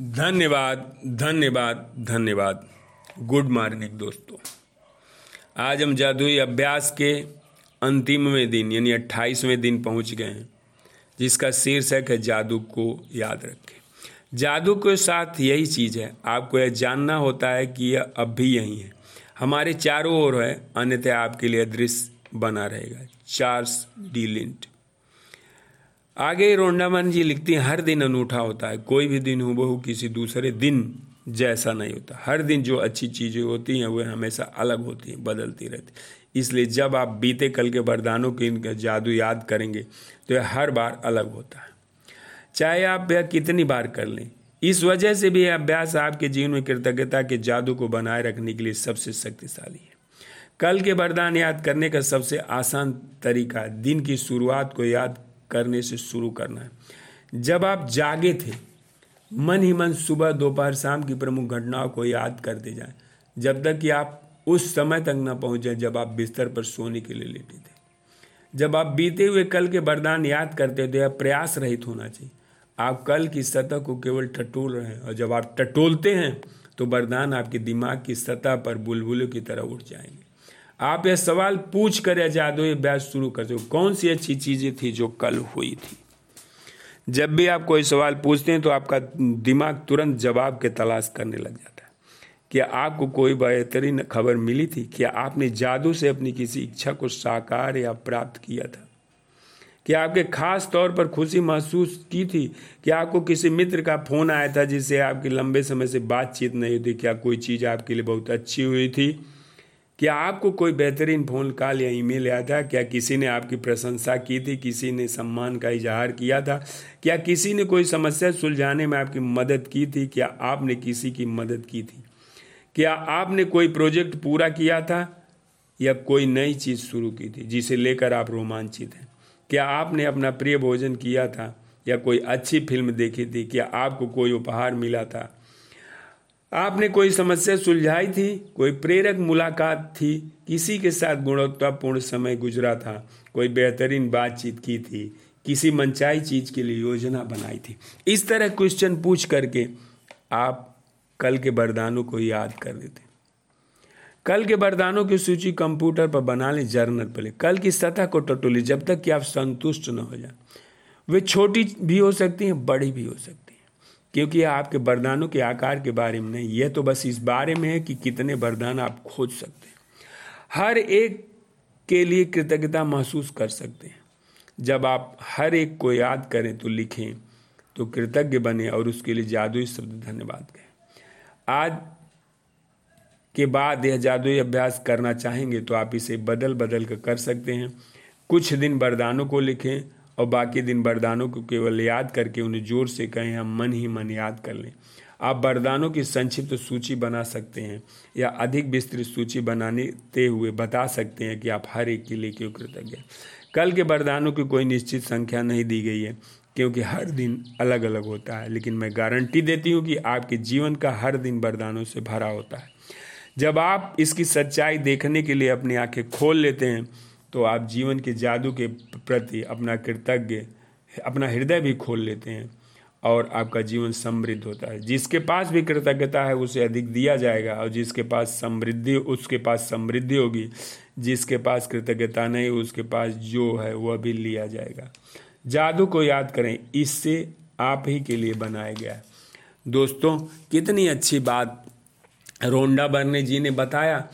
धन्यवाद धन्यवाद धन्यवाद। गुड मॉर्निंग दोस्तों। आज हम जादुई अभ्यास के अंतिमवें दिन, यानी अट्ठाईसवें दिन पहुँच गए हैं, जिसका शीर्षक है जादू को याद रखें। जादू के साथ यही चीज़ है, आपको यह जानना होता है कि यह अब भी यही है। हमारे चारों ओर है, अन्यथा आपके लिए दृश्य बना रहेगा। चार्ल्स डी लिंट आगे रोंडामन जी लिखती हैं, हर दिन अनूठा होता है। कोई भी दिन हो किसी दूसरे दिन जैसा नहीं होता। हर दिन जो अच्छी चीज़ें होती हैं वह हमेशा अलग होती हैं, बदलती रहती इसलिए जब आप बीते कल के वरदानों के इनका जादू याद करेंगे तो यह हर बार अलग होता है। चाहे आप यह कितनी बार कर लें, इस वजह से भी यह अभ्यास आपके जीवन में कृतज्ञता के जादू को बनाए रखने के लिए सबसे शक्तिशाली है। कल के वरदान याद करने का सबसे आसान तरीका दिन की शुरुआत को याद करने से शुरू करना है। जब आप जागे थे, मन ही मन सुबह दोपहर शाम की प्रमुख घटनाओं को याद करते जाएँ, जब तक कि आप उस समय तक न पहुँचे जब आप बिस्तर पर सोने के लिए लेटे थे। जब आप बीते हुए कल के वरदान याद करते थे या प्रयास रहित होना चाहिए। आप कल की सतह को केवल टटोल रहे हैं और जब आप टटोलते हैं तो वरदान आपके दिमाग की सतह पर बुलबुलों की तरह उठ जाएँगे। आप यह सवाल पूछ कर या जादू अभ्यास शुरू कर दो। कौन सी अच्छी चीज़ें थी जो कल हुई थी? जब भी आप कोई सवाल पूछते हैं तो आपका दिमाग तुरंत जवाब के तलाश करने लग जाता है क्या आपको कोई बेहतरीन खबर मिली थी? क्या आपने जादू से अपनी किसी इच्छा को साकार या प्राप्त किया था? क्या आपके खास तौर पर खुशी महसूस की थी? क्या आपको किसी मित्र का फ़ोन आया था जिससे आपकी लंबे समय से बातचीत नहीं हुई थी? क्या कोई चीज़ आपके लिए बहुत अच्छी हुई थी? क्या आपको कोई बेहतरीन फ़ोन कॉल या ईमेल आया था क्या किसी ने आपकी प्रशंसा की थी? किसी ने सम्मान का इजहार किया था? क्या किसी ने कोई समस्या सुलझाने में आपकी मदद की थी? क्या आपने किसी की मदद की थी? क्या आपने कोई प्रोजेक्ट पूरा किया था? या कोई नई चीज़ शुरू की थी, जिसे लेकर आप रोमांचित हैं? क्या आपने अपना प्रिय भोजन किया था? या कोई अच्छी फ़िल्म देखी थी? क्या आपको कोई उपहार मिला था? आपने कोई समस्या सुलझाई थी? कोई प्रेरक मुलाकात थी? किसी के साथ गुणवत्तापूर्ण समय गुजरा था? कोई बेहतरीन बातचीत की थी? किसी मनचाई चीज़ के लिए योजना बनाई थी? इस तरह क्वेश्चन पूछ करके आप कल के वरदानों को याद कर देते। कल के वरदानों की सूची कंप्यूटर पर बना लें, जर्नल पर कल की सतह को टटोली, जब तक कि आप संतुष्ट न हो जाए। वे छोटी भी हो सकती हैं, बड़ी भी हो सकती क्योंकि आपके वरदानों के आकार के बारे में नहीं, यह तो बस इस बारे में है कि कितने वरदान आप खोज सकते हैं। हर एक के लिए कृतज्ञता महसूस कर सकते हैं। जब आप हर एक को याद करें तो लिखें तो कृतज्ञ बने और उसके लिए जादुई शब्द धन्यवाद कहें। आज के बाद यह जादुई अभ्यास करना चाहेंगे तो आप इसे बदल बदल कर कर सकते हैं। कुछ दिन वरदानों को लिखें और बाकी दिन वरदानों को केवल याद करके उन्हें ज़ोर से कहें, हम मन ही मन याद कर लें। आप वरदानों की संक्षिप्त सूची बना सकते हैं या अधिक विस्तृत सूची बनाते हुए बता सकते हैं कि आप हर एक के लिए क्यों कृतज्ञ हैं। कल के वरदानों की कोई निश्चित संख्या नहीं दी गई है, क्योंकि हर दिन अलग अलग होता है। लेकिन मैं गारंटी देती हूँ कि आपके जीवन का हर दिन वरदानों से भरा होता है। जब आप इसकी सच्चाई देखने के लिए अपनी आँखें खोल लेते हैं तो आप जीवन के जादू के प्रति अपना कृतज्ञ, अपना हृदय भी खोल लेते हैं और आपका जीवन समृद्ध होता है। जिसके पास भी कृतज्ञता है, उसे अधिक दिया जाएगा और जिसके पास समृद्धि, उसके पास समृद्धि होगी। जिसके पास कृतज्ञता नहीं, उसके पास जो है, वह भी लिया जाएगा। जादू को याद करें, इससे आप ही के लिए बनाया गया है। दोस्तों, कितनी अच्छी बात रोंडा बर्ने जी ने बताया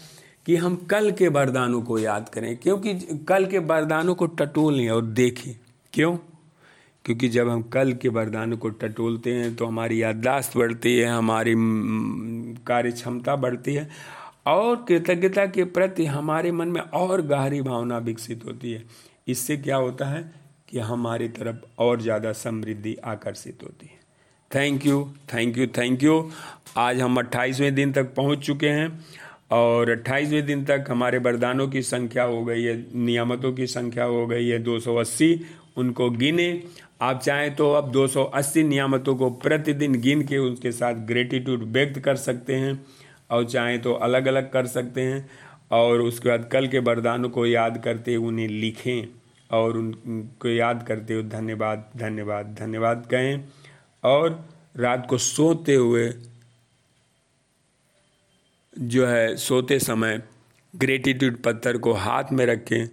कि हम कल के वरदानों को याद करें, क्योंकि कल के वरदानों को टटोलें और देखें। क्यों? क्योंकि जब हम कल के वरदानों को टटोलते हैं तो हमारी याददाश्त बढ़ती है, हमारी कार्य क्षमता बढ़ती है, और कृतज्ञता के प्रति हमारे मन में और गहरी भावना विकसित होती है। इससे क्या होता है कि हमारी तरफ़ और ज़्यादा समृद्धि आकर्षित होती है। Thank you thank you thank you आज हम अट्ठाईसवें दिन तक पहुँच चुके हैं। और अट्ठाईसवें दिन तक हमारे वरदानों की संख्या हो गई है, नियामतों की संख्या हो गई है 280 उनको गिने। आप चाहें तो अब 280 नियामतों को प्रतिदिन गिन के उनके साथ ग्रेटिट्यूड व्यक्त कर सकते हैं और चाहें तो अलग अलग कर सकते हैं और उसके बाद कल के वरदानों को याद करते हुए उन्हें लिखें और उनको याद करते हुए धन्यवाद धन्यवाद धन्यवाद कहें। और रात को सोते हुए जो है सोते समय ग्रेटिट्यूड पत्थर को हाथ में रखें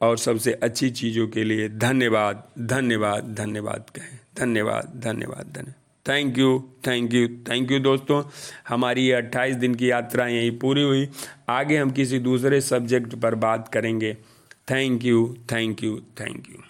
और सबसे अच्छी चीज़ों के लिए धन्यवाद धन्यवाद धन्यवाद कहें। धन्यवाद धन्यवाद धन्यवाद thank you thank you thank you दोस्तों। हमारी ये अट्ठाईस दिन की यात्रा यहीं पूरी हुई। आगे हम किसी दूसरे सब्जेक्ट पर बात करेंगे। Thank you thank you thank you